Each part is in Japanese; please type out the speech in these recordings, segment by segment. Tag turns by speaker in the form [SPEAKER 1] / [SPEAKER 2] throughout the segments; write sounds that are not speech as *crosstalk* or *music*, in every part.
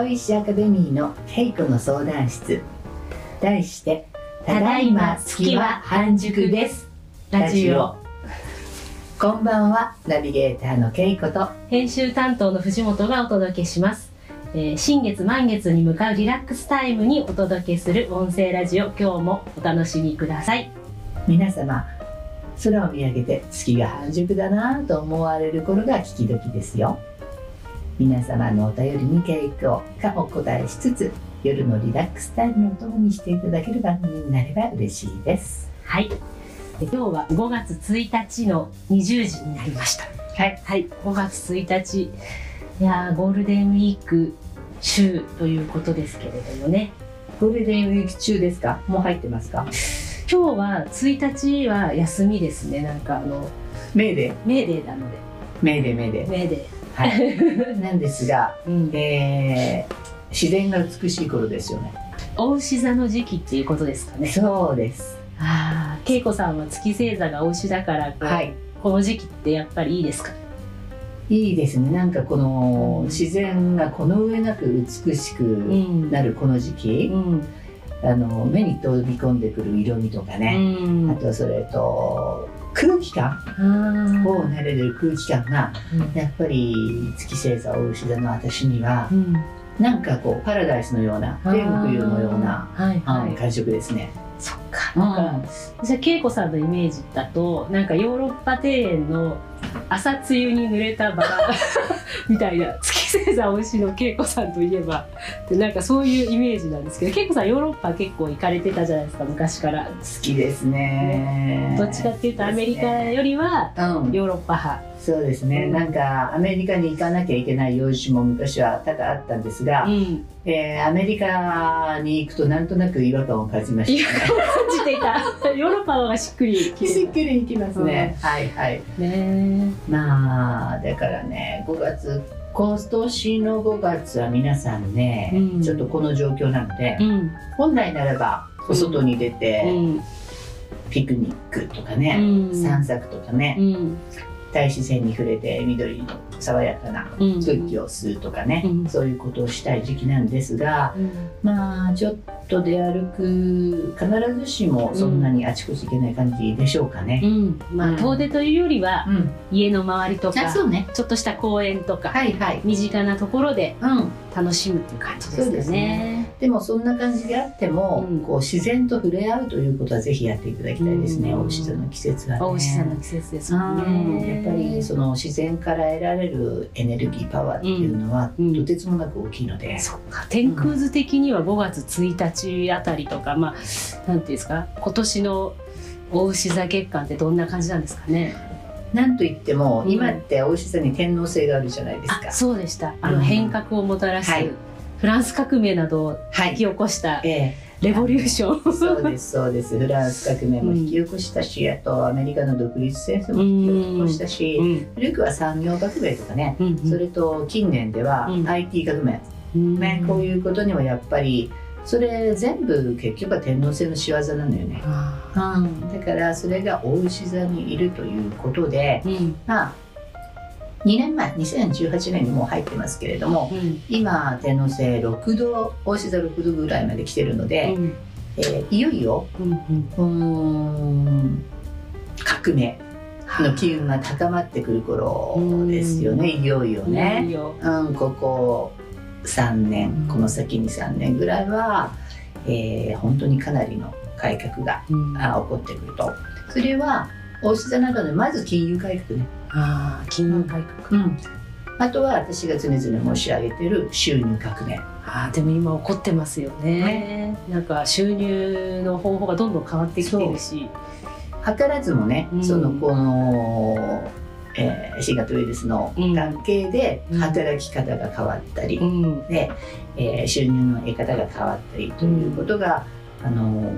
[SPEAKER 1] ワウィッシュアカデミーの稽古の相談室。題してただいま月は半熟です。ラジオ。こんばんは。ナビゲーターの稽古と
[SPEAKER 2] 編集担当の藤本がお届けします、えー新月満月に向かうリラックスタイムにお届けする音声ラジオ。今日もお楽しみください。
[SPEAKER 1] 皆様空を見上げて月が半熟だなぁと思われる頃が聞き時ですよ皆様のお便りに稽古がお答えしつつ夜のリラックスタイムのお供にしていただける番組になれば嬉しいです。
[SPEAKER 2] はい。で今日は5月1日の20時になりました。
[SPEAKER 1] はい。
[SPEAKER 2] はい。5月1日。いやーゴールデンウィーク週ということですけれどもね。
[SPEAKER 1] ゴールデンウィーク中ですか？もう入ってますか？
[SPEAKER 2] 今日は1日は休みですね。なんかあの
[SPEAKER 1] メーデー。
[SPEAKER 2] メーデーなので。
[SPEAKER 1] メーデーメーデー。
[SPEAKER 2] メーデ
[SPEAKER 1] はい。*laughs* なんですが、
[SPEAKER 2] ー、うん、
[SPEAKER 1] えー自然が美しい頃ですよね。
[SPEAKER 2] 牡牛座の時期っていうことですかね。
[SPEAKER 1] そうです。
[SPEAKER 2] ああ、恵子さんは月星座が推しだから、こう
[SPEAKER 1] はい。
[SPEAKER 2] この時期ってやっぱりいいですか？
[SPEAKER 1] いいですね。なんかこの
[SPEAKER 2] うん。
[SPEAKER 1] 自然がこの上なく美しく
[SPEAKER 2] ん。
[SPEAKER 1] なるこの時期、
[SPEAKER 2] うん、
[SPEAKER 1] あの目に飛び込んでくる色味とか
[SPEAKER 2] う
[SPEAKER 1] ね、
[SPEAKER 2] ん、
[SPEAKER 1] あとそれと空気感
[SPEAKER 2] あ
[SPEAKER 1] を慣れる空気感がやっぱり月星座お牛座の私には
[SPEAKER 2] うん、
[SPEAKER 1] なんかこうパラダイスのような天国のような、
[SPEAKER 2] はいはい、
[SPEAKER 1] うん感触ですね。
[SPEAKER 2] そっか、なん。か、じゃあ恵子さんのイメージだと、なんかヨーロッパ庭園の朝露に濡れたバラ *laughs* みたいな月星座推しの恵子さんといえば。でなんかそういうイメージなんですけど恵子さんヨーロッパ結構行かれてたじゃないですか昔から。
[SPEAKER 1] 好きですね。
[SPEAKER 2] どっちかっていうとアメリカよりは
[SPEAKER 1] うん、
[SPEAKER 2] ヨーロッパ派。
[SPEAKER 1] そうですね、
[SPEAKER 2] うん。
[SPEAKER 1] なんかアメリカに行かなきゃいけない用事も昔は多々あったんですが、
[SPEAKER 2] うん。
[SPEAKER 1] えーアメリカに行くとなんとなく違和感を感じま
[SPEAKER 2] 違
[SPEAKER 1] した。ね。
[SPEAKER 2] 和感を感じていた。*laughs* ヨーロッパの方がしっくりき
[SPEAKER 1] しっくり行きますね。はいはい。
[SPEAKER 2] ね
[SPEAKER 1] まあだからね5月今年の5月は皆さんね、
[SPEAKER 2] うん。
[SPEAKER 1] ちょっとこの状況なので、
[SPEAKER 2] うん。
[SPEAKER 1] 本来ならばお外に出て、
[SPEAKER 2] うん。
[SPEAKER 1] ピクニックとか
[SPEAKER 2] う
[SPEAKER 1] ね、
[SPEAKER 2] ん。
[SPEAKER 1] 散策とかね、
[SPEAKER 2] うん
[SPEAKER 1] 大自然に触れて緑の爽やかな
[SPEAKER 2] うん
[SPEAKER 1] 空気を吸うとかね、
[SPEAKER 2] うん
[SPEAKER 1] そういうことをしたい時期なんですが、
[SPEAKER 2] うん
[SPEAKER 1] まあちょっと出歩く必ずしもそんなにあちこち行けない感じでしょうかね。
[SPEAKER 2] うんま
[SPEAKER 1] うん
[SPEAKER 2] あ遠出というよりは
[SPEAKER 1] うん、
[SPEAKER 2] 家の周りとか
[SPEAKER 1] ね。
[SPEAKER 2] ちょっとした公園とか
[SPEAKER 1] はいはい。
[SPEAKER 2] 身近なところで
[SPEAKER 1] うん。
[SPEAKER 2] 楽しむっていう感じです
[SPEAKER 1] そうです
[SPEAKER 2] よね。
[SPEAKER 1] ね。でもそんな感じであっても、
[SPEAKER 2] うん。
[SPEAKER 1] こう自然と触れ合うということはぜひやっていただきたいですね。
[SPEAKER 2] うん。
[SPEAKER 1] お牛座の季節はね。
[SPEAKER 2] お牛さんの季節ですね。
[SPEAKER 1] やっぱりその自然から得られるエネルギーパワーっていうのは、
[SPEAKER 2] うん。
[SPEAKER 1] とてつもなく大きいので、
[SPEAKER 2] そっか。天空図的には5月1日あたりとか、まあなんていうんですか？今年の大牛座月間ってどんな感じなんですかね？
[SPEAKER 1] なんといっても、
[SPEAKER 2] うん。
[SPEAKER 1] 今ってお牛座に天皇制があるじゃないですか。
[SPEAKER 2] あ。そうでした。あ
[SPEAKER 1] うん。
[SPEAKER 2] の変革をもたらす、
[SPEAKER 1] はい。
[SPEAKER 2] フランス革命などを
[SPEAKER 1] はい。
[SPEAKER 2] 引き起こした
[SPEAKER 1] え
[SPEAKER 2] レボリューション。
[SPEAKER 1] えそうですそうです。フランス革命も引き起こしたし、あとアメリカの独立戦争も引き起こしたし、
[SPEAKER 2] うん。
[SPEAKER 1] 古くは産業革命とかね、
[SPEAKER 2] うん
[SPEAKER 1] それと近年では
[SPEAKER 2] うん。
[SPEAKER 1] IT 革命、
[SPEAKER 2] うん。
[SPEAKER 1] ね、こういうことにはやっぱりそれ全部結局は天皇制の仕業なのよね。
[SPEAKER 2] あ
[SPEAKER 1] だからそれが大牛座にいるということで、
[SPEAKER 2] ーうん。
[SPEAKER 1] まあ2年前2018年にもう入ってますけれども
[SPEAKER 2] うん。
[SPEAKER 1] 今天皇制6度大牛座6度ぐらいまで来てるので、
[SPEAKER 2] うん。
[SPEAKER 1] えーいよいよ
[SPEAKER 2] うん
[SPEAKER 1] 革命の機運が高まってくる頃ですよねいよいよ
[SPEAKER 2] い
[SPEAKER 1] ね。
[SPEAKER 2] いよ。
[SPEAKER 1] うん、ここ3年、
[SPEAKER 2] うん
[SPEAKER 1] この先に3年ぐらいは、えー本当にかなりの改革が
[SPEAKER 2] うん。
[SPEAKER 1] あ起こってくると。それは大志座などでまず金融改革ね、
[SPEAKER 2] あー金融改革
[SPEAKER 1] うん、あとは私が常々申し上げてる収入革命。
[SPEAKER 2] あーでも今起こってますよね。なんか収入の方法がどんどん変わってきてるし。
[SPEAKER 1] 図らずもね、
[SPEAKER 2] うん。
[SPEAKER 1] そのこの、えー、新型ウイルスの関係で
[SPEAKER 2] うん。
[SPEAKER 1] 働き方が変わったり、
[SPEAKER 2] うん。
[SPEAKER 1] で、えー収入の得方が変わったりということが、あの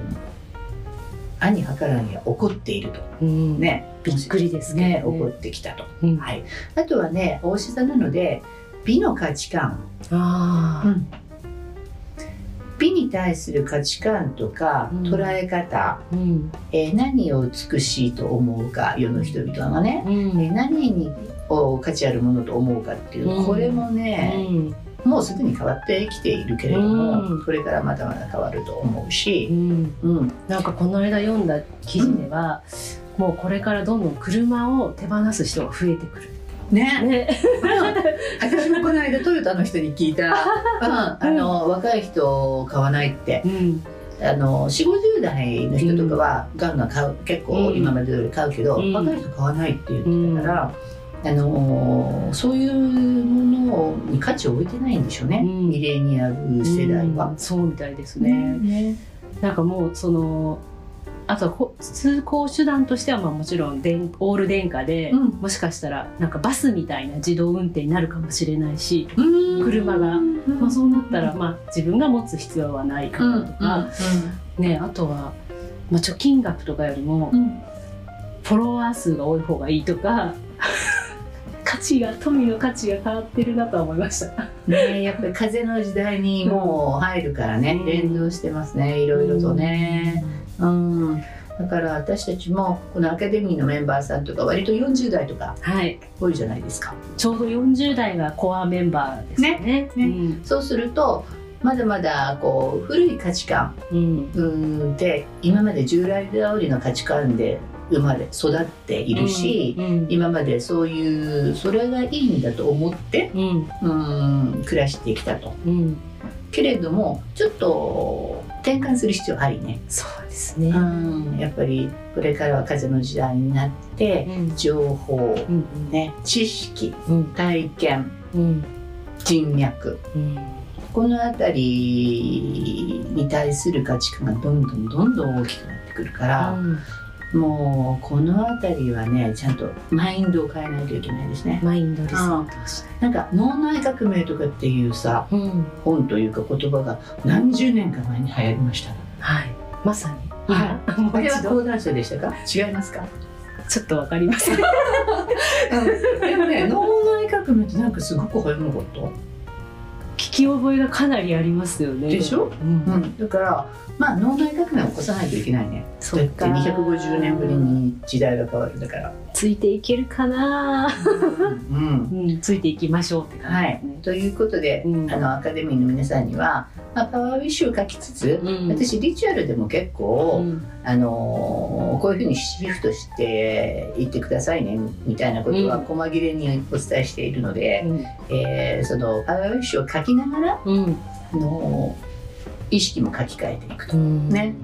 [SPEAKER 1] 兄に計らんや起こっていると。
[SPEAKER 2] うん。
[SPEAKER 1] ね
[SPEAKER 2] びっくりですね。
[SPEAKER 1] ね起こってきたと、
[SPEAKER 2] うん。
[SPEAKER 1] はい、あとはね大志座なので美の価値観、
[SPEAKER 2] あー
[SPEAKER 1] 美に対する価値観とか
[SPEAKER 2] うん。
[SPEAKER 1] 捉え方、
[SPEAKER 2] うん。
[SPEAKER 1] えー何を美しいと思うか世の人々がね、
[SPEAKER 2] うん。
[SPEAKER 1] えー何にを価値あるものと思うかっていう、
[SPEAKER 2] うん。
[SPEAKER 1] これもね、
[SPEAKER 2] うん。
[SPEAKER 1] もうすでに変わってきているけれども、
[SPEAKER 2] うん。
[SPEAKER 1] これからまだまだ変わると思う
[SPEAKER 2] う
[SPEAKER 1] し、
[SPEAKER 2] ん、
[SPEAKER 1] うん、
[SPEAKER 2] なんかこの間読んだ記事では、もうこれからどんどん車を手放す人が増えてくる。
[SPEAKER 1] ね。
[SPEAKER 2] ね、*laughs*
[SPEAKER 1] 私もこの間トヨタの人に聞いた、*laughs* うん、あの若い人買わないって。
[SPEAKER 2] うん、
[SPEAKER 1] あの4 5 0代の人とかはガンガン買う。結構
[SPEAKER 2] うん。
[SPEAKER 1] 今までより買うけど、
[SPEAKER 2] うん。
[SPEAKER 1] 若い人買わないって言ってたから、あのそういうものに価値を置いてないんでしょうね、
[SPEAKER 2] うん。
[SPEAKER 1] ミレニアル世代は。
[SPEAKER 2] うん。そうみたいですね。
[SPEAKER 1] ね
[SPEAKER 2] なんかもうそのあと通行手段としてはまあもちろん電オール電化で、
[SPEAKER 1] うん。
[SPEAKER 2] もしかしたらなんかバスみたいな自動運転になるかもしれないし、
[SPEAKER 1] うん。
[SPEAKER 2] 車が。まあ、そうなったら、
[SPEAKER 1] うん。
[SPEAKER 2] まあ、自分が持つ必要はないか
[SPEAKER 1] うん
[SPEAKER 2] らとか、ね、あとは、まあ、貯金額とかよりも
[SPEAKER 1] うん。
[SPEAKER 2] フォロワー数が多い方がいいとか *laughs* 価値が富の価値が変わってるなとは思いました。
[SPEAKER 1] ねやっぱり風の時代にもう入るからね、
[SPEAKER 2] うん。
[SPEAKER 1] 連動してますねいろいろとね。うんだから私たちもこのアカデミーのメンバーさんとか割と40代とか
[SPEAKER 2] はい、
[SPEAKER 1] 多いじゃないですか。
[SPEAKER 2] ちょうど40代がコアメンバーですよね。
[SPEAKER 1] ね。
[SPEAKER 2] うん。
[SPEAKER 1] そうするとまだまだこう古い価値観。
[SPEAKER 2] うん。
[SPEAKER 1] うん。で今まで従来通りの価値観で生まれ育っているし、
[SPEAKER 2] うん。
[SPEAKER 1] 今までそういうそれがいいんだと思って
[SPEAKER 2] うん。
[SPEAKER 1] うん。暮らしてきたと。
[SPEAKER 2] うん、
[SPEAKER 1] けれどもちょっと転換する必要ありね。
[SPEAKER 2] そうですね。
[SPEAKER 1] うん。やっぱりこれからは風の時代になって
[SPEAKER 2] うん。
[SPEAKER 1] 情報、
[SPEAKER 2] うん
[SPEAKER 1] ね、知識
[SPEAKER 2] うん。
[SPEAKER 1] 体験
[SPEAKER 2] うん。
[SPEAKER 1] 人脈。
[SPEAKER 2] うん。
[SPEAKER 1] この辺りに対する価値観がどんどんどんどん大きくなってくるから、もうこの辺りはねちゃんとマインドを変えないといけないですね。
[SPEAKER 2] マインドリセットをし
[SPEAKER 1] なんか脳内革命とかっていうさ
[SPEAKER 2] たい。うん
[SPEAKER 1] 本というか言葉が何十年か前に流行りました。
[SPEAKER 2] はい、まさに。
[SPEAKER 1] は
[SPEAKER 2] 今も
[SPEAKER 1] あれは講談社でしたか？違いますか？
[SPEAKER 2] ちょっとわかりません。
[SPEAKER 1] でもね脳内革命ってなんかすごく流行らなかっ
[SPEAKER 2] 聞き覚えがかなりありますよね。
[SPEAKER 1] たでしょ、
[SPEAKER 2] うん。
[SPEAKER 1] うん、だからまあ脳内革命を起こさないといけないね。だって
[SPEAKER 2] そっか
[SPEAKER 1] 250年ぶりに時代が変わるんだから
[SPEAKER 2] ついていけるかな。
[SPEAKER 1] うん。
[SPEAKER 2] うん、ついていきましょうって
[SPEAKER 1] はい
[SPEAKER 2] 感じですね。、
[SPEAKER 1] ということで、
[SPEAKER 2] うん。
[SPEAKER 1] あのアカデミーの皆さんには、まあ、パワーウィッシュを書きつつ、
[SPEAKER 2] うん。
[SPEAKER 1] 私リチュアルでも結構、
[SPEAKER 2] うん。
[SPEAKER 1] あのーこういうふうにシフトしていってくださいねみたいなことは
[SPEAKER 2] うん。
[SPEAKER 1] 細切れにお伝えしているので、
[SPEAKER 2] うん。
[SPEAKER 1] えーそのパワーウィッシュを書きながら、
[SPEAKER 2] うん。
[SPEAKER 1] あのー意識も書き換えていくと、
[SPEAKER 2] うん。
[SPEAKER 1] ね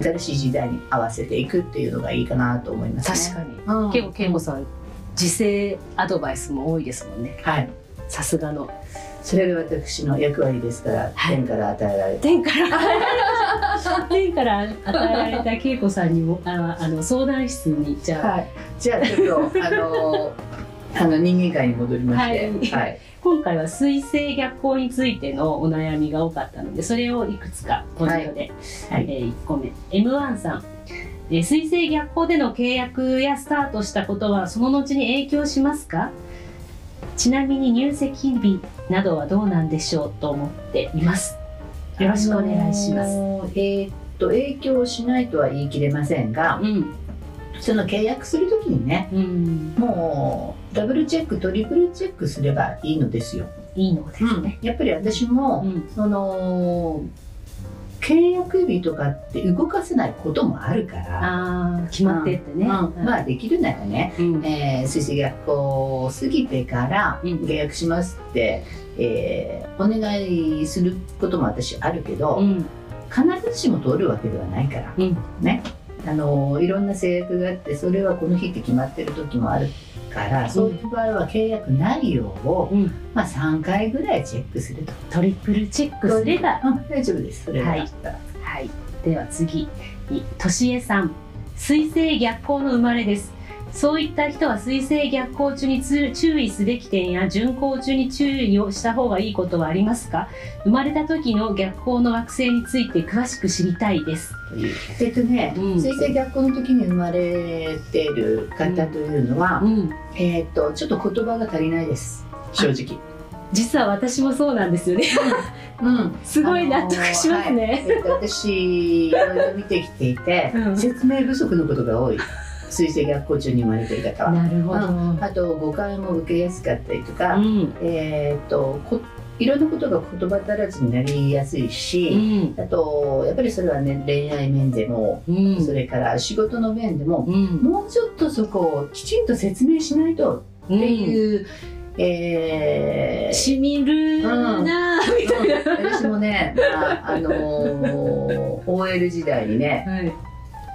[SPEAKER 1] 新しい時代に合わせていくっていうのがいいかなと思いますね。
[SPEAKER 2] 確かに。
[SPEAKER 1] うん。
[SPEAKER 2] 結構恵子さん、時勢アドバイスも多いですもんね。
[SPEAKER 1] はい。
[SPEAKER 2] さすがの。
[SPEAKER 1] それが私の役割ですから、
[SPEAKER 2] はい。
[SPEAKER 1] 天から与えられた
[SPEAKER 2] 天から。*laughs* 天から与えられた恵子さんにもああの相談室にじゃあ、
[SPEAKER 1] はい、じゃあちょっとあのあの人間界に戻りまして、
[SPEAKER 2] は
[SPEAKER 1] はいい、
[SPEAKER 2] 今回は水星逆行についてのお悩みが多かったのでそれをいくつかポイントで、
[SPEAKER 1] はい。
[SPEAKER 2] え1個目。M1 さん。えー水星逆行での契約やスタートしたことはその後に影響しますか？ちなみに入籍日などはどうなんでしょうと思っています。よろしくお願いします、
[SPEAKER 1] あのーえーっと影響しないとは言い切れませんが
[SPEAKER 2] うん
[SPEAKER 1] その契約するときにね
[SPEAKER 2] うん。
[SPEAKER 1] もうダブルチェックトリプルチェックすればいいのですよ、
[SPEAKER 2] いいのですね、
[SPEAKER 1] やっぱり私も、
[SPEAKER 2] うん。
[SPEAKER 1] その契約日とかって動かせないこともあるから、
[SPEAKER 2] 決まってってね、
[SPEAKER 1] うん。まあできるならね
[SPEAKER 2] うん。
[SPEAKER 1] えー、水星逆行を過ぎてから
[SPEAKER 2] うん。
[SPEAKER 1] 契約しますって、えーお願いすることも私あるけど、
[SPEAKER 2] うん。
[SPEAKER 1] 必ずしも通るわけではないから、
[SPEAKER 2] うん。
[SPEAKER 1] ねあのいろんな制約があってそれはこの日って決まってる時もあるから、そういう場合は契約内容を、
[SPEAKER 2] うん。
[SPEAKER 1] まあ、3回ぐらいチェックすると。
[SPEAKER 2] トリプルチェックすれば。
[SPEAKER 1] うん大丈夫です。それがあったら。
[SPEAKER 2] はい、では次。にとしえさん。水星逆行の生まれですそういった人は水星逆行中につ注意すべき点や巡行中に注意をした方がいいことはありますか？生まれた時の逆行の惑星について詳しく知りたいです。
[SPEAKER 1] えっとね、
[SPEAKER 2] うん。
[SPEAKER 1] 水星逆行の時に生まれている方というのは、
[SPEAKER 2] うん。
[SPEAKER 1] えっとちょっと言葉が足りないです。正直。
[SPEAKER 2] 実は私もそうなんですよね。
[SPEAKER 1] うん、
[SPEAKER 2] すごい納得しますね、
[SPEAKER 1] あのーはい。えっと私いろいろ見てきていて、
[SPEAKER 2] うん。
[SPEAKER 1] 説明不足のことが多い水星逆行中に生まれている方は。
[SPEAKER 2] なるほど、
[SPEAKER 1] あと誤解も受けやすかったりとか、
[SPEAKER 2] うん。
[SPEAKER 1] えっとこいろんなことが言葉足らずになりやすいし、
[SPEAKER 2] うん。
[SPEAKER 1] あとやっぱりそれはね恋愛面でも、
[SPEAKER 2] うん。
[SPEAKER 1] それから仕事の面でも、
[SPEAKER 2] うん。
[SPEAKER 1] もうちょっとそこをきちんと説明しないとっていう、えー
[SPEAKER 2] しみるなぁみたいな、
[SPEAKER 1] 私もね、まああのー *laughs* OL 時代にね、
[SPEAKER 2] はい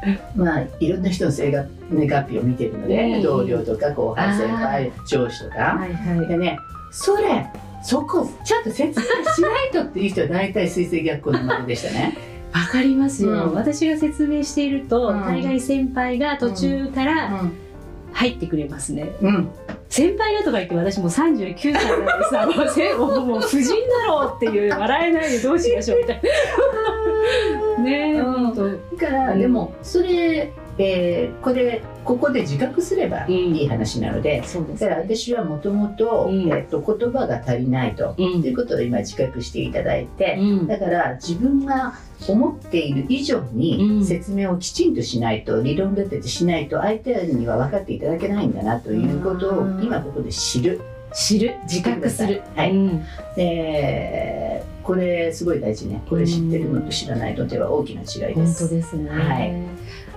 [SPEAKER 2] *laughs*
[SPEAKER 1] まあ、いろんな人の性格、ね、合否を見てるので、
[SPEAKER 2] うん。
[SPEAKER 1] 同僚とか後輩先輩上司とか、
[SPEAKER 2] はいはい。
[SPEAKER 1] でねそれそこちゃんと説明しないとっていう人は大体水星逆行のままでしたね。*laughs*
[SPEAKER 2] わかりますよ、
[SPEAKER 1] うん。
[SPEAKER 2] 私が説明していると、
[SPEAKER 1] うん。
[SPEAKER 2] 大概先輩が途中から入ってくれますね、
[SPEAKER 1] うん、うん
[SPEAKER 2] 先輩がとか言って私もう39歳なんでさ *laughs* もうせもうもう婦人だろうっていう笑えないでどうしましょうみたいな。*laughs* ねえ、
[SPEAKER 1] うん。だから、
[SPEAKER 2] うん。
[SPEAKER 1] でもそれ、えーこれここで自覚すればいい話なので、
[SPEAKER 2] そうです
[SPEAKER 1] だから私はもともと言葉が足りないと、いうことを今自覚していただいて、
[SPEAKER 2] うん。
[SPEAKER 1] だから自分が思っている以上
[SPEAKER 2] う
[SPEAKER 1] に
[SPEAKER 2] ん。
[SPEAKER 1] 説明をきちんとしないと、理論立ててしないと相手には分かっていただけないんだなということを
[SPEAKER 2] うん
[SPEAKER 1] 今ここで知る。
[SPEAKER 2] 知る。自覚する。
[SPEAKER 1] はい。
[SPEAKER 2] うん。
[SPEAKER 1] でこれすごい大事ね。これ知ってるのと知らないのでは大きな違いで
[SPEAKER 2] 本
[SPEAKER 1] す。
[SPEAKER 2] 当ですね、
[SPEAKER 1] はい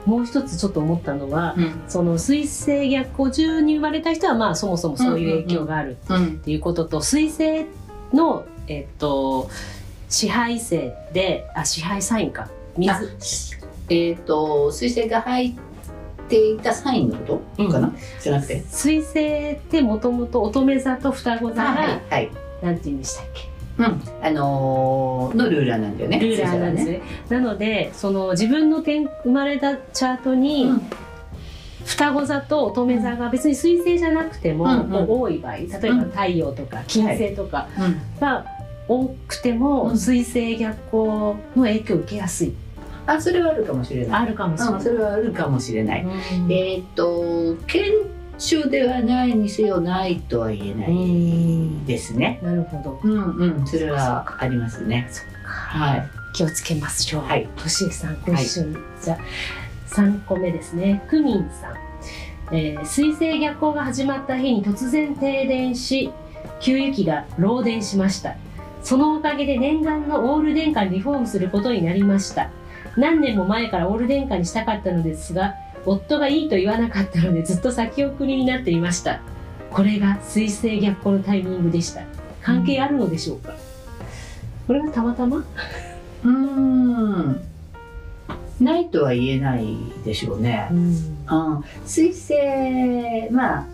[SPEAKER 2] もう一つちょっと思ったのは
[SPEAKER 1] うん。
[SPEAKER 2] その水星逆行中に生まれた人はまあそもそもそういう影響がある
[SPEAKER 1] うん
[SPEAKER 2] っていうことと水星のえっと支配星であ支配サインか。水。
[SPEAKER 1] あえっ、と水星が入っていたサインのこと？かな、じゃなくて？
[SPEAKER 2] 水星ってもともと乙女座と双子座が、
[SPEAKER 1] はいはい、
[SPEAKER 2] なんて言うんでしたっけ？
[SPEAKER 1] うん、あのーのルーラーなんだよね。
[SPEAKER 2] ルーラーなんですね。なのでその自分の点生まれたチャートに、
[SPEAKER 1] うん。
[SPEAKER 2] 双子座と乙女座が別に水星じゃなくても、
[SPEAKER 1] うんうん。
[SPEAKER 2] こう多い場合例えば太陽とか金星とか
[SPEAKER 1] うん。
[SPEAKER 2] が多くても、
[SPEAKER 1] うん。
[SPEAKER 2] 水星逆行の影響を受けやすい。
[SPEAKER 1] あそれはあるかもしれない。
[SPEAKER 2] あるかもしれ
[SPEAKER 1] うん、
[SPEAKER 2] ない。
[SPEAKER 1] それはあるかもしれない、
[SPEAKER 2] うん。
[SPEAKER 1] えっ、と顕著ではないにせよないとは言えな
[SPEAKER 2] う
[SPEAKER 1] い
[SPEAKER 2] ん
[SPEAKER 1] ですね
[SPEAKER 2] なるほど。
[SPEAKER 1] うんうんそれはありますね。はい
[SPEAKER 2] 気をつけましょう。
[SPEAKER 1] はい。
[SPEAKER 2] としえさんご一緒に、じゃあ三個目ですね。クミンさん。えー水星逆行が始まった日に突然停電し給油機が漏電しましたそのおかげで念願のオール電化にリフォームすることになりました何年も前からオール電化にしたかったのですが夫がいいと言わなかったのでずっと先送りになっていました。これが水星逆行のタイミングでした。関係あるのでしょうか、これはたまたま？
[SPEAKER 1] うーん。ないとは言えないでしょうね、
[SPEAKER 2] ん。
[SPEAKER 1] うん、水星まあ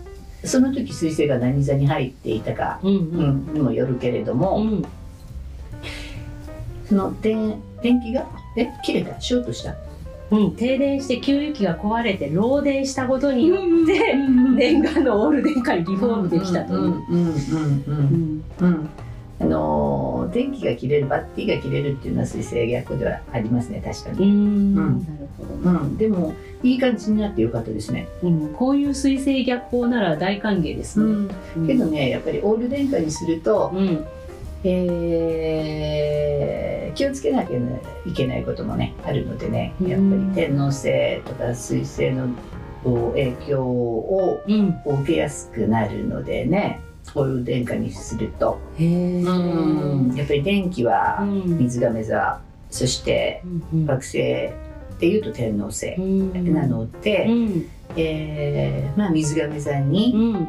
[SPEAKER 1] その時水星が何座に入っていたか、
[SPEAKER 2] うん
[SPEAKER 1] う
[SPEAKER 2] うん。
[SPEAKER 1] ん、にもよるけれども、
[SPEAKER 2] うん。
[SPEAKER 1] その電電気がえ切れた？ショートした？
[SPEAKER 2] うん、停電して給油機が壊れて漏電したことによって、念願のオール電化にリフォームできたという。
[SPEAKER 1] あのー電気が切れるバッテリーが切れるっていうのは水星逆ではありますね確か
[SPEAKER 2] う
[SPEAKER 1] に、うん。
[SPEAKER 2] るほど、
[SPEAKER 1] うん、でもいい感じになってよかったですね、
[SPEAKER 2] うん。こういう水星逆行なら大歓迎ですね。うん。
[SPEAKER 1] けどねやっぱりオール電化にすると、
[SPEAKER 2] うん、
[SPEAKER 1] えー気をつけなきゃいけないこともねあるのでねやっぱり天王星とか水星の影響を
[SPEAKER 2] うん、
[SPEAKER 1] 受けやすくなるのでねオール電化にすると。やっぱり電気は
[SPEAKER 2] うん、
[SPEAKER 1] 水亀座そして
[SPEAKER 2] うん、
[SPEAKER 1] 惑星っていうと天王星
[SPEAKER 2] うん、
[SPEAKER 1] なので、
[SPEAKER 2] うん、
[SPEAKER 1] えーまあ、水亀座に、
[SPEAKER 2] うん、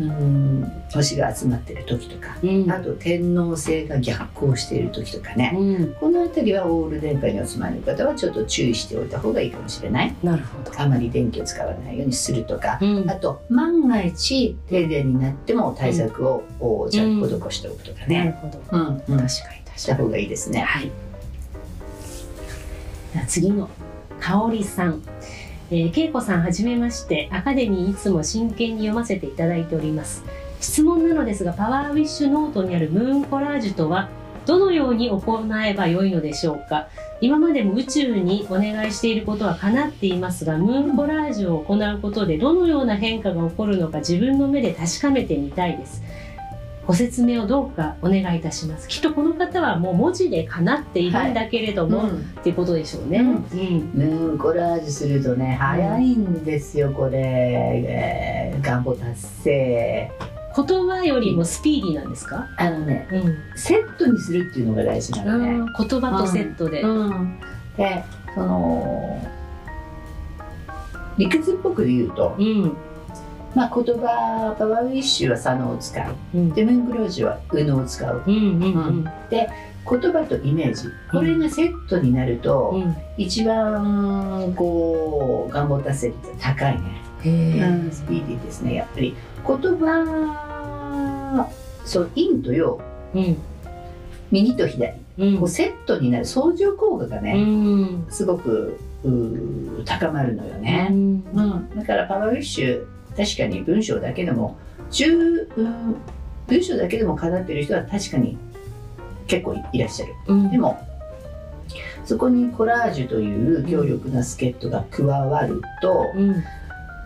[SPEAKER 1] うん、星が集まってる時とか
[SPEAKER 2] うん、
[SPEAKER 1] あと天王星が逆行している時とかね、
[SPEAKER 2] うん、
[SPEAKER 1] この辺りはオール電化にお住まいの方はちょっと注意しておいた方がいいかもしれない
[SPEAKER 2] なるほど。
[SPEAKER 1] あまり電気を使わないようにするとか
[SPEAKER 2] うん
[SPEAKER 1] あ、と万が一停電になっても対策を、おじゃ
[SPEAKER 2] ん
[SPEAKER 1] 施しておくとか
[SPEAKER 2] なる
[SPEAKER 1] ね、
[SPEAKER 2] ほど。
[SPEAKER 1] うんうん
[SPEAKER 2] 確かに
[SPEAKER 1] した方
[SPEAKER 2] 確かに。
[SPEAKER 1] がいいですね。
[SPEAKER 2] はい。次の香織さん。えー、恵子さんはじめましてアカデミーいつも真剣に読ませていただいております。質問なのですがパワーウィッシュノートにあるムーンコラージュとはどのように行えばよいのでしょうか？今までも宇宙にお願いしていることは叶っていますがムーンコラージュを行うことでどのような変化が起こるのか自分の目で確かめてみたいです。ご説明をどうかお願いいたします。きっとこの方はもう文字で叶っているんだけれども、
[SPEAKER 1] うん
[SPEAKER 2] っていうことでしょうね、
[SPEAKER 1] うん。コラージュするとね早いんですよこれ、えー願望達成。
[SPEAKER 2] 言葉よりもスピーディーなんですか、
[SPEAKER 1] あのね
[SPEAKER 2] うん。
[SPEAKER 1] セットにするっていうのが大事なのね、
[SPEAKER 2] 言葉とセットで、
[SPEAKER 1] うん、でその理屈っぽく言うと、
[SPEAKER 2] うん
[SPEAKER 1] まあ、言葉パワーウィッシュは左脳を使う。
[SPEAKER 2] うん。
[SPEAKER 1] でムンクロージュは右脳を使う。
[SPEAKER 2] うんうんうん。
[SPEAKER 1] 言葉とイメージ。これがセットになると、
[SPEAKER 2] うん。
[SPEAKER 1] 一番こう願望達成率が高いね、うん、スピーディーですねやっぱり。言葉そう陰と陽。
[SPEAKER 2] うん。
[SPEAKER 1] 右と左。
[SPEAKER 2] うん。
[SPEAKER 1] こうセットになる。相乗効果が
[SPEAKER 2] う
[SPEAKER 1] ね、
[SPEAKER 2] ん。
[SPEAKER 1] すごく高まるのよね、
[SPEAKER 2] うん。
[SPEAKER 1] うん、だからパワーウィッシュ確かに文章だけでも中、うん、文章だけでも叶ってる人は確かに結構いらっしゃる。
[SPEAKER 2] うん。
[SPEAKER 1] でもそこにコラージュという強力な助っ人が加わると、
[SPEAKER 2] うん。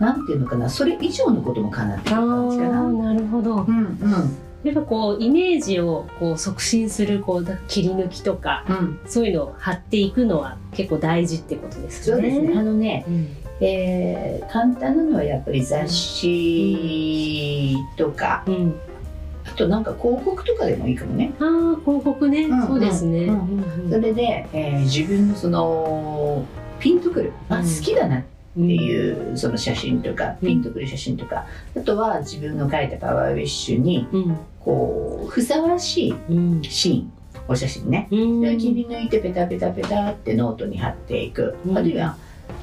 [SPEAKER 1] なんていうのかなそれ以上のことも叶ってる
[SPEAKER 2] あ
[SPEAKER 1] 感じかな。
[SPEAKER 2] ーなるほど。
[SPEAKER 1] うんうん。
[SPEAKER 2] やっぱこうイメージをこう促進するこうだ切り抜きとか
[SPEAKER 1] うん、
[SPEAKER 2] そういうのを貼っていくのは結構大事ってことですね。
[SPEAKER 1] そうですね。あのね、
[SPEAKER 2] うん
[SPEAKER 1] えー簡単なのはやっぱり雑誌とか、
[SPEAKER 2] うん、
[SPEAKER 1] あとなんか広告とかでもいいかもね。
[SPEAKER 2] ああ広告ね、
[SPEAKER 1] うん
[SPEAKER 2] そうですね。
[SPEAKER 1] うん
[SPEAKER 2] うん。
[SPEAKER 1] それで、えー自分のそのピンとくる、あ
[SPEAKER 2] うん。
[SPEAKER 1] 好きだなって
[SPEAKER 2] うん。
[SPEAKER 1] いうその写真とか、
[SPEAKER 2] うん。
[SPEAKER 1] ピンとくる写真とか。あとは自分の書いたパワーウィッシュに
[SPEAKER 2] うん。
[SPEAKER 1] こうふさわしい
[SPEAKER 2] うん。
[SPEAKER 1] シーンお写真ね、
[SPEAKER 2] うん。
[SPEAKER 1] で切り抜いてペタペタペタってノートに貼っていく、
[SPEAKER 2] うん。
[SPEAKER 1] あるいは、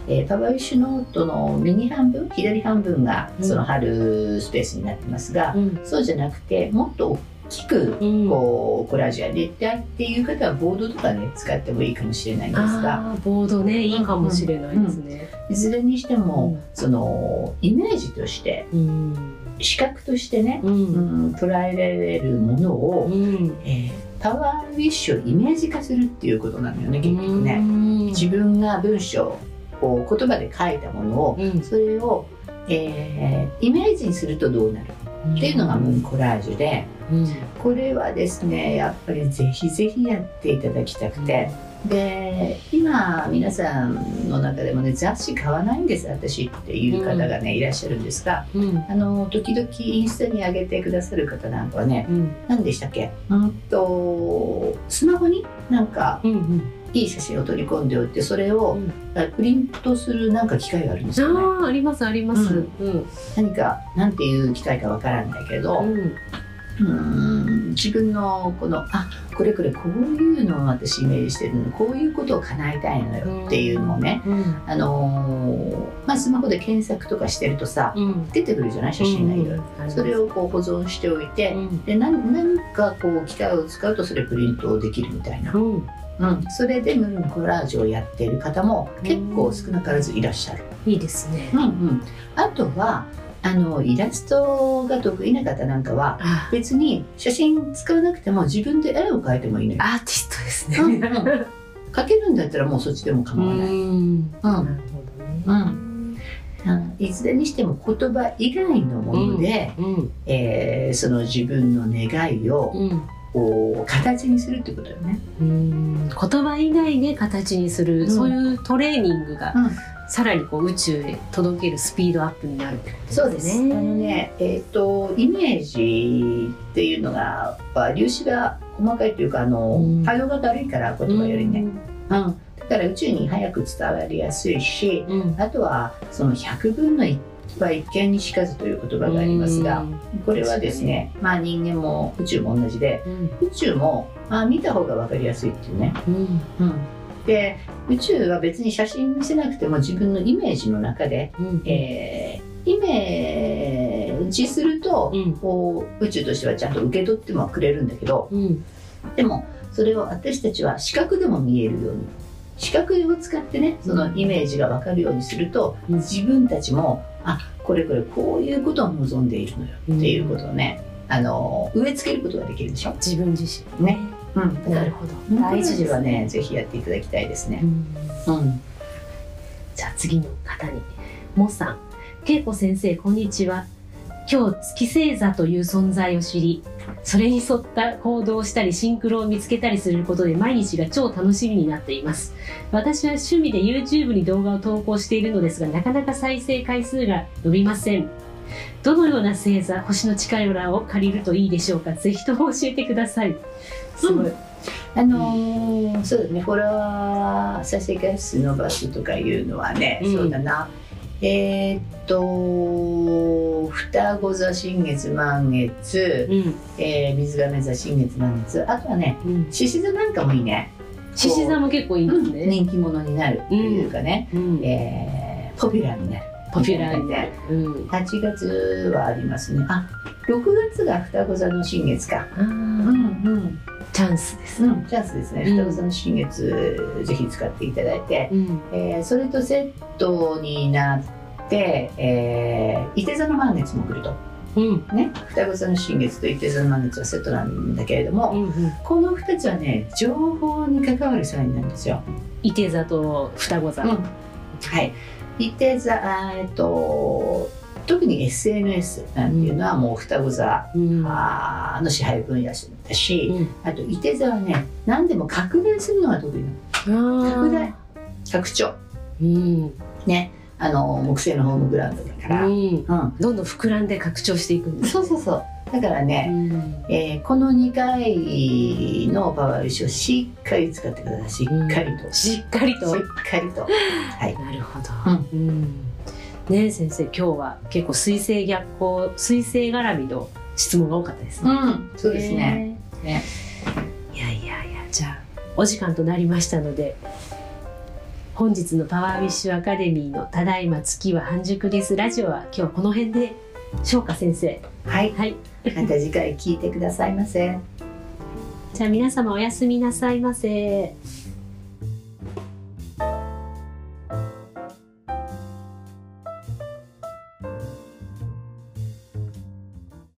[SPEAKER 1] えーパワーウィッシュノートの右半分左半分が
[SPEAKER 2] うん。
[SPEAKER 1] その貼るスペースになってますが、
[SPEAKER 2] うん。
[SPEAKER 1] そうじゃなくてもっと大きく
[SPEAKER 2] うん。
[SPEAKER 1] こうコラージュやりたいっていう方はボードとかね使ってもいいかもしれないんですが
[SPEAKER 2] ボードねいいかもしれないですね。
[SPEAKER 1] いずれにしても、
[SPEAKER 2] うん。
[SPEAKER 1] そのイメージとして
[SPEAKER 2] うん。
[SPEAKER 1] 視覚としてね、
[SPEAKER 2] う
[SPEAKER 1] うんん、捉えられるものを、
[SPEAKER 2] うん。
[SPEAKER 1] えーパワーウィッシュをイメージ化するっていうことなのよね結局ね。
[SPEAKER 2] うん。
[SPEAKER 1] 自分が文章を言葉で書いたものを
[SPEAKER 2] うん。
[SPEAKER 1] それを、えーイメージにするとどうなるっていうのがムーンコラージュで
[SPEAKER 2] うん。
[SPEAKER 1] これはですねやっぱりぜひぜひやっていただきたくて。で今皆さんの中でもね雑誌買わないんです私っていう方がね、いらっしゃるんですが
[SPEAKER 2] うん。
[SPEAKER 1] あの時々インスタに上げてくださる方なんかはね
[SPEAKER 2] うん。
[SPEAKER 1] 何でしたっけ？うんとスマホになんか
[SPEAKER 2] うんうん
[SPEAKER 1] いい写真を取り込んでおいてそれを
[SPEAKER 2] うん。
[SPEAKER 1] あプリントするなんか機械があるんですよね。
[SPEAKER 2] ああありますあります。
[SPEAKER 1] う
[SPEAKER 2] うん。
[SPEAKER 1] 何か何ていう機械かわからないけど、
[SPEAKER 2] うん。
[SPEAKER 1] 自分のこのあこれこれこういうのを私イメージしてるのこういうことを叶えたいのよっていうのをね、
[SPEAKER 2] うん。
[SPEAKER 1] あのーまあ、スマホで検索とかしてるとさ
[SPEAKER 2] うん。
[SPEAKER 1] 出てくるじゃない？写真がいろいろ、
[SPEAKER 2] うん
[SPEAKER 1] それをこう保存しておいて、
[SPEAKER 2] うん。
[SPEAKER 1] で何何かこう機械を使うとそれプリントできるみたいな、
[SPEAKER 2] うん
[SPEAKER 1] うん、それでムーンコラージュをやっている方も結構少なからずいらっしゃる。
[SPEAKER 2] いいですね。
[SPEAKER 1] うんうん、あとはあのイラストが得意な方なんかは
[SPEAKER 2] あ
[SPEAKER 1] 別に写真使わなくても自分で絵を描いてもいいのよ。
[SPEAKER 2] アーティストですね。
[SPEAKER 1] うんうん描けるんだったらもうそっちでも構わない。
[SPEAKER 2] ん
[SPEAKER 1] うん
[SPEAKER 2] なるほどね。
[SPEAKER 1] うんうんいずれにしても言葉以外のもので、
[SPEAKER 2] うん
[SPEAKER 1] えーその自分の願いを
[SPEAKER 2] うん
[SPEAKER 1] こう形にするってことよね。
[SPEAKER 2] うん言葉以外で形にする、
[SPEAKER 1] うん
[SPEAKER 2] そういうトレーニングが
[SPEAKER 1] うん
[SPEAKER 2] さらにこう宇宙へ届けるスピードアップになるってこと
[SPEAKER 1] そうです。あのね、えっ、とイメージっていうのがまあ粒子が細かいというかあの、
[SPEAKER 2] うん
[SPEAKER 1] 波動が軽いから言葉よりね。うん。だから宇宙に早く伝わりやすいし、あとはその100分の1は一見にしかずという言葉がありますが、これはですね、まあ人間も宇宙も同じで、
[SPEAKER 2] うん。
[SPEAKER 1] 宇宙もまあ見た方が分かりやすいっていうね。
[SPEAKER 2] うん。
[SPEAKER 1] うん。で、宇宙は別に写真見せなくても自分のイメージの中で、
[SPEAKER 2] うん。
[SPEAKER 1] えーイメージすると、
[SPEAKER 2] うん。
[SPEAKER 1] こう宇宙としてはちゃんと受け取ってもくれるんだけど、
[SPEAKER 2] うん。
[SPEAKER 1] でもそれを私たちは視覚でも見えるように。視覚を使ってねそのイメージが分かるようにすると、
[SPEAKER 2] うん。
[SPEAKER 1] 自分たちもあこれこれこういうことを望んでいるのよっていうことをね、あの植え付けることができるでしょ？
[SPEAKER 2] 自分自身。
[SPEAKER 1] ね。うん、
[SPEAKER 2] なるほど。
[SPEAKER 1] 大
[SPEAKER 2] 大事
[SPEAKER 1] はねぜひやっていただきたいですね。
[SPEAKER 2] う。ん。
[SPEAKER 1] うん、
[SPEAKER 2] じゃあ次の方に。もさん恵子先生こんにちは。今日月星座という存在を知りそれに沿った行動をしたりシンクロを見つけたりすることで毎日が超楽しみになっています。私は趣味で YouTube に動画を投稿しているのですがなかなか再生回数が伸びません。どのような星座星の力を借りるといいでしょうか？ぜひとも教えてください。すごい、
[SPEAKER 1] あのーそうだね。フォロワー再生回数伸ばすとかいうのはね、
[SPEAKER 2] うん。
[SPEAKER 1] そうだなえーっと双子座新月満月、
[SPEAKER 2] うん。
[SPEAKER 1] えー水亀座新月満月あとはね
[SPEAKER 2] うん。
[SPEAKER 1] 獅子座なんかもいいね。
[SPEAKER 2] 獅子座も結構いいんですね、
[SPEAKER 1] 人気者になるっていうかね、
[SPEAKER 2] うん。
[SPEAKER 1] えーポピュラーになる。
[SPEAKER 2] ポピュラーにうん
[SPEAKER 1] じで8月はありますね。あ6月が双子座の新月か。
[SPEAKER 2] あー
[SPEAKER 1] うん
[SPEAKER 2] チャンスです、
[SPEAKER 1] うん、チャンスですね、
[SPEAKER 2] うん。
[SPEAKER 1] 双子座の新月ぜひ使っていただいて、
[SPEAKER 2] うん。
[SPEAKER 1] えーそれとセットになって、えー、伊手座の満月も来ると。
[SPEAKER 2] うん。
[SPEAKER 1] ね。双子座の新月と伊手座の満月はセットなんだけれども、
[SPEAKER 2] うんうん。
[SPEAKER 1] この2つはね情報に関わるサインなんですよ。
[SPEAKER 2] 伊手座と双子座、
[SPEAKER 1] うん。はい。伊手座えっと特に SNS なんていうのはもう双子座
[SPEAKER 2] うん。
[SPEAKER 1] の支配分野だし、
[SPEAKER 2] うん。
[SPEAKER 1] あと伊手座はね何でも拡大するのが得意なの。拡大。拡張。
[SPEAKER 2] うん。
[SPEAKER 1] ね。あの木製のホームグラウンドだから、
[SPEAKER 2] うん。
[SPEAKER 1] うん。
[SPEAKER 2] どんどん膨らんで拡張していくんです
[SPEAKER 1] そうそうそう。だから
[SPEAKER 2] う
[SPEAKER 1] ね、
[SPEAKER 2] ん。
[SPEAKER 1] えーこの2回のパワー石をしっかり使ってください。しっかりと、し
[SPEAKER 2] しっかりと。
[SPEAKER 1] っかりと。はい。
[SPEAKER 2] なるほど、
[SPEAKER 1] う
[SPEAKER 2] うんねえ先生今日は結構水星逆行水星絡みの質問が多かったですね、
[SPEAKER 1] うん。そうですね。ね。
[SPEAKER 2] いやいやいやじゃあお時間となりましたので本日のパワーウィッシュアカデミーの「ただいま月は半熟です」ラジオは今日はこの辺でしょうか先生
[SPEAKER 1] はい。
[SPEAKER 2] はい。
[SPEAKER 1] また次回聞いてくださいませ。*laughs*
[SPEAKER 2] じゃあ皆様おやすみなさいませ